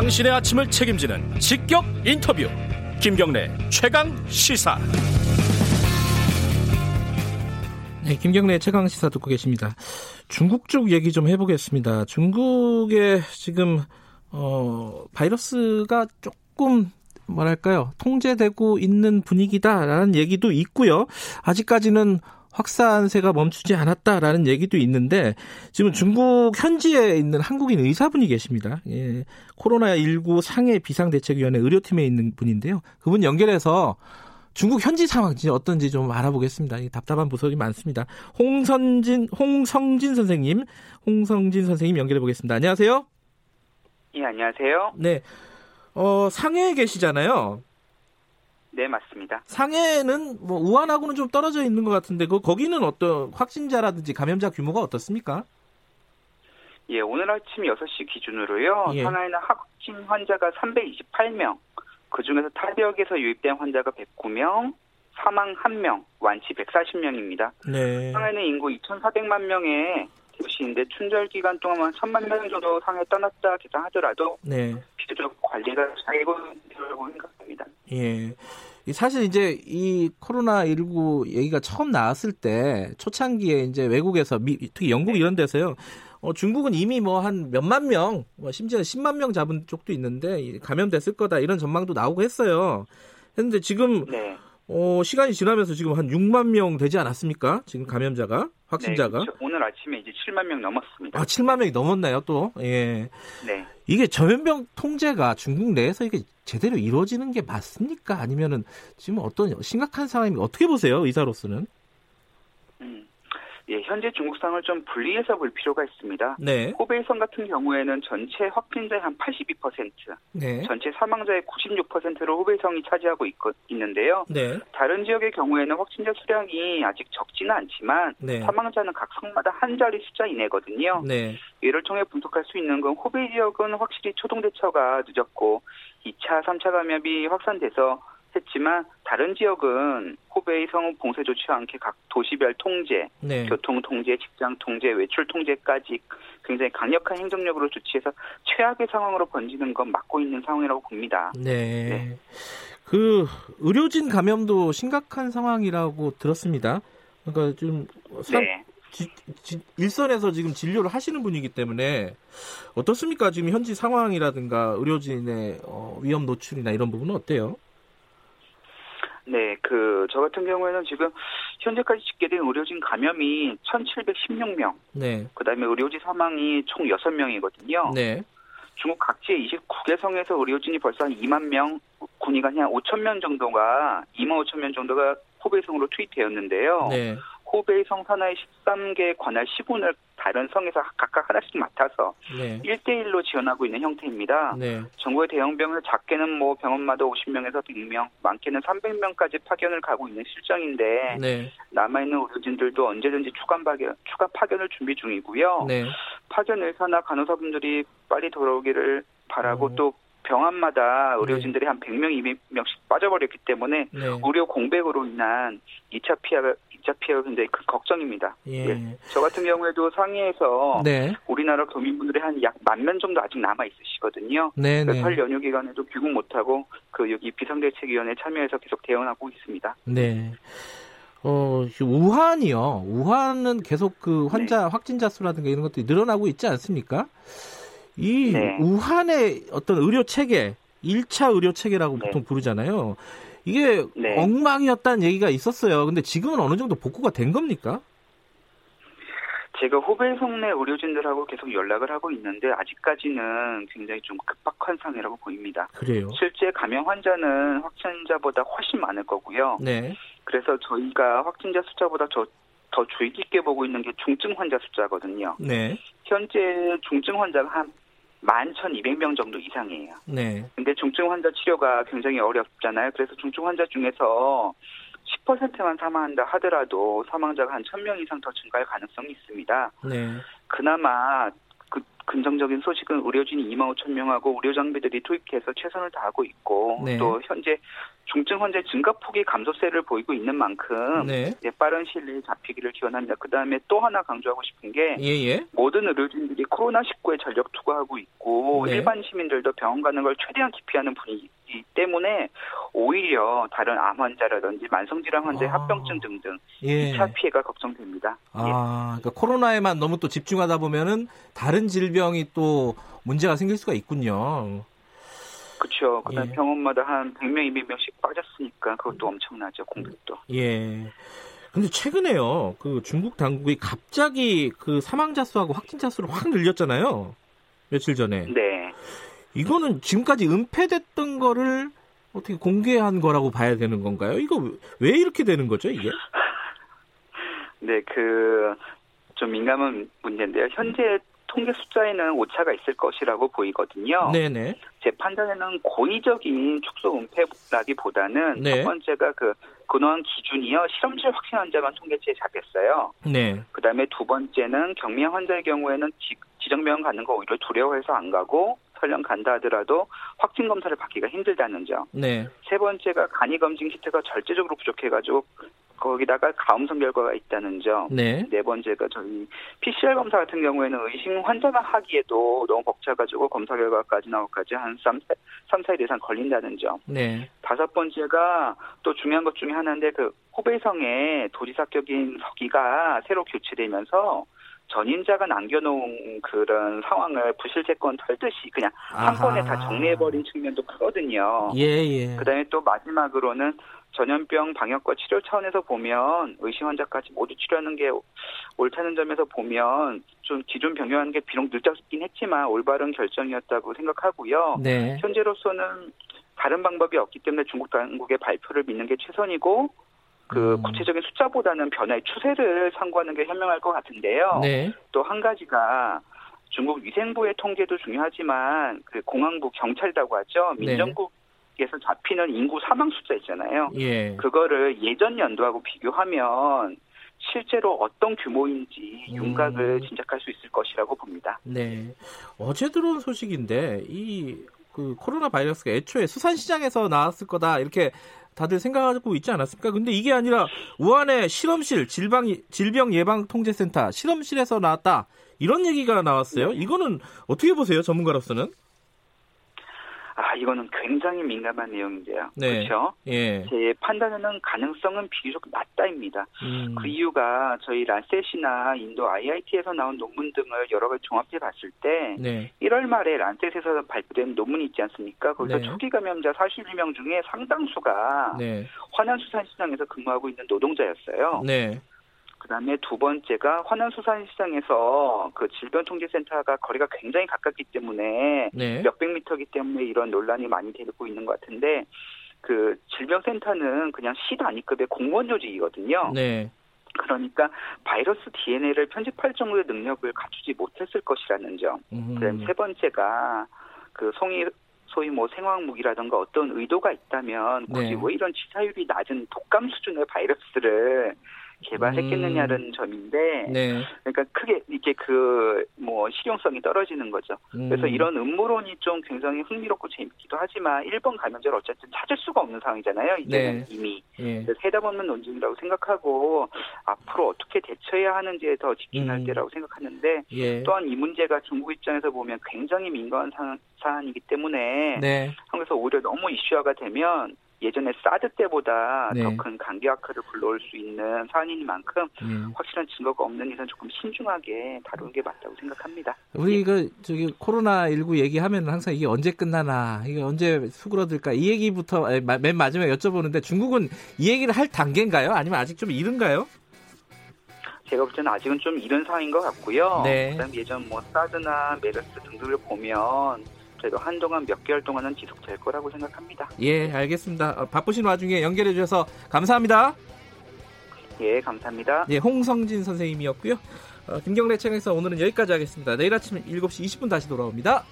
당신의 아침을 책임지는 직격 인터뷰 김경래 최강 시사 네, 김경래 최강 시사 듣고 계십니다. 중국 쪽 얘기 좀 해보겠습니다. 중국에 지금 어, 바이러스가 조금 뭐랄까요 통제되고 있는 분위기다라는 얘기도 있고요. 아직까지는 확산세가 멈추지 않았다라는 얘기도 있는데 지금 중국 현지에 있는 한국인 의사분이 계십니다. 예, 코로나19 상해 비상대책위원회 의료팀에 있는 분인데요. 그분 연결해서 중국 현지 상황 진짜 어떤지 좀 알아보겠습니다. 답답한 부서이 많습니다. 홍선진, 홍성진 선생님, 홍성진 선생님 연결해 보겠습니다. 안녕하세요. 예, 안녕하세요. 네. 어, 상해에 계시잖아요. 네, 맞습니다. 상해는 뭐 우한하고는 좀 떨어져 있는 것 같은데 그 거기는 어떤 확진자라든지 감염자 규모가 어떻습니까? 예, 오늘 아침 6시 기준으로요. 예. 상하이는 확진 환자가 328명, 그중에서 타 지역에서 유입된 환자가 109명, 사망 1명, 완치 140명입니다. 네. 상하이는 인구 2,400만 명의 도시인데 춘절 기간 동안 한 3만 명 정도 상해 떠났다 계산하더라도 네. 비교적 관리가 잘되고 있다고 생각합니다. 예. 이 사실 이제 이 코로나 19 얘기가 처음 나왔을 때 초창기에 이제 외국에서 미, 특히 영국 이런 데서요. 어, 중국은 이미 뭐 한 몇만 명, 뭐 심지어 10만 명 잡은 쪽도 있는데 이 감염됐을 거다 이런 전망도 나오고 했어요. 했는데 지금 네. 어, 시간이 지나면서 지금 한 6만 명 되지 않았습니까? 지금 감염자가 확진자가 네, 그렇죠. 오늘 아침에 이제 7만 명 넘었습니다. 아 7만 명이 넘었나요 또? 예. 네. 이게 전염병 통제가 중국 내에서 이게 제대로 이루어지는 게 맞습니까? 아니면은 지금 어떤 심각한 상황입니까? 어떻게 보세요, 의사로서는? 음. 예, 현재 중국 상을 좀 분리해서 볼 필요가 있습니다. 네, 호베이성 같은 경우에는 전체 확진자의 한 82%, 네, 전체 사망자의 96%를 호베이성이 차지하고 있, 있는데요. 네, 다른 지역의 경우에는 확진자 수량이 아직 적지는 않지만 네, 사망자는 각 성마다 한 자리 숫자 이내거든요. 네, 이를 통해 분석할 수 있는 건 호베이 지역은 확실히 초동 대처가 늦었고 2차, 3차 감염이 확산돼서 했지만 다른 지역은 호베이 성 봉쇄 조치와 함께 각 도시별 통제, 네, 교통 통제, 직장 통제, 외출 통제까지 굉장히 강력한 행정력으로 조치해서 최악의 상황으로 번지는 건 막고 있는 상황이라고 봅니다. 네. 네. 그 의료진 감염도 심각한 상황이라고 들었습니다. 그러니까 좀 상- 네. 지- 지- 일선에서 지금 진료를 하시는 분이기 때문에 어떻습니까? 지금 현지 상황이라든가 의료진의 어, 위험 노출이나 이런 부분은 어때요? 네, 그, 저 같은 경우에는 지금 현재까지 집계된 의료진 감염이 1,716명, 네, 그 다음에 의료진 사망이 총 6명이거든요. 네, 중국 각지의 29개 성에서 의료진이 벌써 한 2만 명, 군의가 한 5천 명 정도가, 2만 5천 명 정도가 호베이성으로 투입되었는데요. 네, 호베이성 산하의 13개 관할 시군을 다른 성에서 각각 하나씩 맡아서 네, 1대1로 지원하고 있는 형태입니다. 네, 정부의 대형 병원을 작게는 뭐 병원마다 50명에서 100명, 많게는 300명까지 파견을 가고 있는 실정인데 네, 남아있는 의료진들도 언제든지 추가 파견, 추가 파견을 준비 중이고요. 네, 파견 의사나 간호사분들이 빨리 돌아오기를 바라고 음. 또 병원마다 의료진들이 한 100명, 200명씩 빠져버렸기 때문에 네. 의료 공백으로 인한 2차 피해가 2차 피해가 굉장히 큰 걱정입니다. 예. 저 같은 경우에도 상해에서 네. 우리나라 교민분들이 한 약 만 명 정도 아직 남아 있으시거든요. 네, 그래서 네. 설 연휴 기간에도 귀국 못하고 그 여기 비상대책위원회 참여해서 계속 대응하고 있습니다. 네. 어, 우한이요. 우한은 계속 그 환자, 확진자 수라든가 이런 것들이 늘어나고 있지 않습니까? 이 네. 우한의 어떤 의료 체계, 1차 의료 체계라고 네. 보통 부르잖아요. 이게 네. 엉망이었다는 얘기가 있었어요. 근데 지금은 어느 정도 복구가 된 겁니까? 제가 호베이성 내 의료진들하고 계속 연락을 하고 있는데 아직까지는 굉장히 좀 급박한 상태라고 보입니다. 그래요. 실제 감염 환자는 확진자보다 훨씬 많을 거고요. 네. 그래서 저희가 확진자 숫자보다 저, 더 주의 깊게 보고 있는 게 중증 환자 숫자거든요. 네. 현재 중증 환자가 한 11,200명 정도 이상이에요. 네. 근데 중증 환자 치료가 굉장히 어렵잖아요. 그래서 중증 환자 중에서 10%만 사망한다 하더라도 사망자가 한 1000명 이상 더 증가할 가능성이 있습니다. 네. 그나마 그, 긍정적인 소식은 의료진이 2만 5천 명하고 의료 장비들이 투입해서 최선을 다하고 있고 네. 또 현재 중증 환자 증가 폭이 감소세를 보이고 있는 만큼 네. 예, 빠른 시일 내에 잡히기를 기원합니다. 그 다음에 또 하나 강조하고 싶은 게 예, 예. 모든 의료진들이 코로나 19에 전력 투구하고 있고 네. 일반 시민들도 병원 가는 걸 최대한 기피하는 분위기 때문에 오히려 다른 암 환자라든지 만성질환 환자의 아. 합병증 등등 예. 2차 피해가 걱정됩니다. 예. 아, 그러니까 코로나에만 너무 또 집중하다 보면은 다른 질병이 또 문제가 생길 수가 있군요. 그렇죠. 그다음 예. 병원마다 한 100명, 200명씩 빠졌으니까 그것도 엄청나죠. 공백도. 예. 근데 최근에요, 그 중국 당국이 갑자기 그 사망자 수하고 확진자 수를 확 늘렸잖아요. 며칠 전에. 네. 이거는 지금까지 은폐됐던 거를 어떻게 공개한 거라고 봐야 되는 건가요? 이거 왜 이렇게 되는 거죠, 이게? 네, 그, 좀 민감한 문제인데요. 현재 통계 숫자에는 오차가 있을 것이라고 보이거든요. 네네. 제 판단에는 고의적인 축소 은폐라기보다는 네. 첫 번째가 그 근원 기준이요 실험실 확진 환자만 통계치에 잡혔어요. 네. 그 다음에 두 번째는 경미한 환자의 경우에는 지, 지정병원 가는 거 오히려 두려워해서 안 가고 설령 간다 하더라도 확진 검사를 받기가 힘들다는 점. 네. 세 번째가 간이 검진 키트가 절대적으로 부족해가지고 거기다가 가음성 결과가 있다는 점. 네. 네 번째가 저희 PCR 검사 같은 경우에는 의심 환자가 하기에도 너무 벅차가지고 검사 결과까지 나오기까지 한 3, 3, 4일 이상 걸린다는 점. 네. 다섯 번째가 또 중요한 것 중에 하나인데 그 호베이성에 도지사격인 서기가 새로 교체되면서 전인자가 남겨놓은 그런 상황을 부실채권 털듯이 그냥 한 아하. 번에 다 정리해버린 측면도 크거든요. 예, 예. 그 다음에 또 마지막으로는 전염병 방역과 치료 차원에서 보면 의심 환자까지 모두 치료하는 게 옳다는 점에서 보면 좀 기존 변경하는 게 비록 늦었긴 했지만 올바른 결정이었다고 생각하고요. 네. 현재로서는 다른 방법이 없기 때문에 중국 당국의 발표를 믿는 게 최선이고 그 음. 구체적인 숫자보다는 변화의 추세를 참고하는 게 현명할 것 같은데요. 네. 또 한 가지가 중국 위생부의 통계도 중요하지만 그 공항부 경찰이라고 하죠. 네. 민정국 에서 잡히는 인구 사망 숫자 있잖아요. 예. 그거를 예전 연도하고 비교하면 실제로 어떤 규모인지 음. 윤곽을 짐작할 수 있을 것이라고 봅니다. 네. 어제 들어온 소식인데 이 그 코로나 바이러스가 애초에 수산시장에서 나왔을 거다 이렇게 다들 생각하고 있지 않았습니까? 근데 이게 아니라 우한의 실험실 질병 질병 예방 통제센터 실험실에서 나왔다 이런 얘기가 나왔어요. 이거는 어떻게 보세요, 전문가로서는? 아, 이거는 굉장히 민감한 내용인데요. 네. 그렇죠? 예. 제 판단에는 가능성은 비교적 낮다입니다. 음. 그 이유가 저희 란셋이나 인도 IIT에서 나온 논문 등을 여러 가지 종합해 봤을 때 네. 1월 말에 란셋에서 발표된 논문이 있지 않습니까? 거기서 네. 초기 감염자 42명 중에 상당수가 네. 화난수산시장에서 근무하고 있는 노동자였어요. 네. 그다음에 두 번째가 화난수산시장에서 그 질병통제센터가 거리가 굉장히 가깝기 때문에 네. 몇백 미터기 때문에 이런 논란이 많이 되고 있는 것 같은데 그 질병센터는 그냥 시 단위급의 공무원 조직이거든요. 네. 그러니까 바이러스 DNA를 편집할 정도의 능력을 갖추지 못했을 것이라는 점. 음. 그다음 세 번째가 그 송이 소위 뭐 생화학무기라든가 어떤 의도가 있다면 굳이 네. 왜 이런 치사율이 낮은 독감 수준의 바이러스를 개발했겠느냐는 점인데 네. 그러니까 크게 이렇게 그 뭐 실용성이 떨어지는 거죠. 그래서 음. 이런 음모론이 좀 굉장히 흥미롭고 재밌기도 하지만 1번 감염자를 어쨌든 찾을 수가 없는 상황이잖아요. 이제는 네. 이미 예. 그래서 해답 없는 논쟁이라고 생각하고 앞으로 어떻게 대처해야 하는지에 더 집중할 음. 때라고 생각하는데 예. 또한 이 문제가 중국 입장에서 보면 굉장히 민감한 사, 사안이기 때문에 네. 한국에서 오히려 너무 이슈화가 되면 예전에 사드 때보다 네. 더큰 관계 악화를 불러올 수 있는 사안인 만큼 예. 확실한 증거가 없는 이상 조금 신중하게 다루는 게 맞다고 생각합니다. 우리 그 저기 코로나 19 얘기하면 항상 이게 언제 끝나나 이게 언제 수그러들까 이 얘기부터 맨 마지막에 여쭤보는데 중국은 이 얘기를 할 단계인가요? 아니면 아직 좀 이른가요? 제가 볼 때는 아직은 좀 이른 상황인 것 같고요. 네. 그다음 예전 뭐 사드나 메르스 등등을 보면 그래도 한동안 몇 개월 동안은 지속될 거라고 생각합니다. 예, 알겠습니다. 어, 바쁘신 와중에 연결해 주셔서 감사합니다. 예, 감사합니다. 예, 홍성진 선생님이었고요. 어, 김경래 채널에서 오늘은 여기까지 하겠습니다. 내일 아침 7시 20분 다시 돌아옵니다.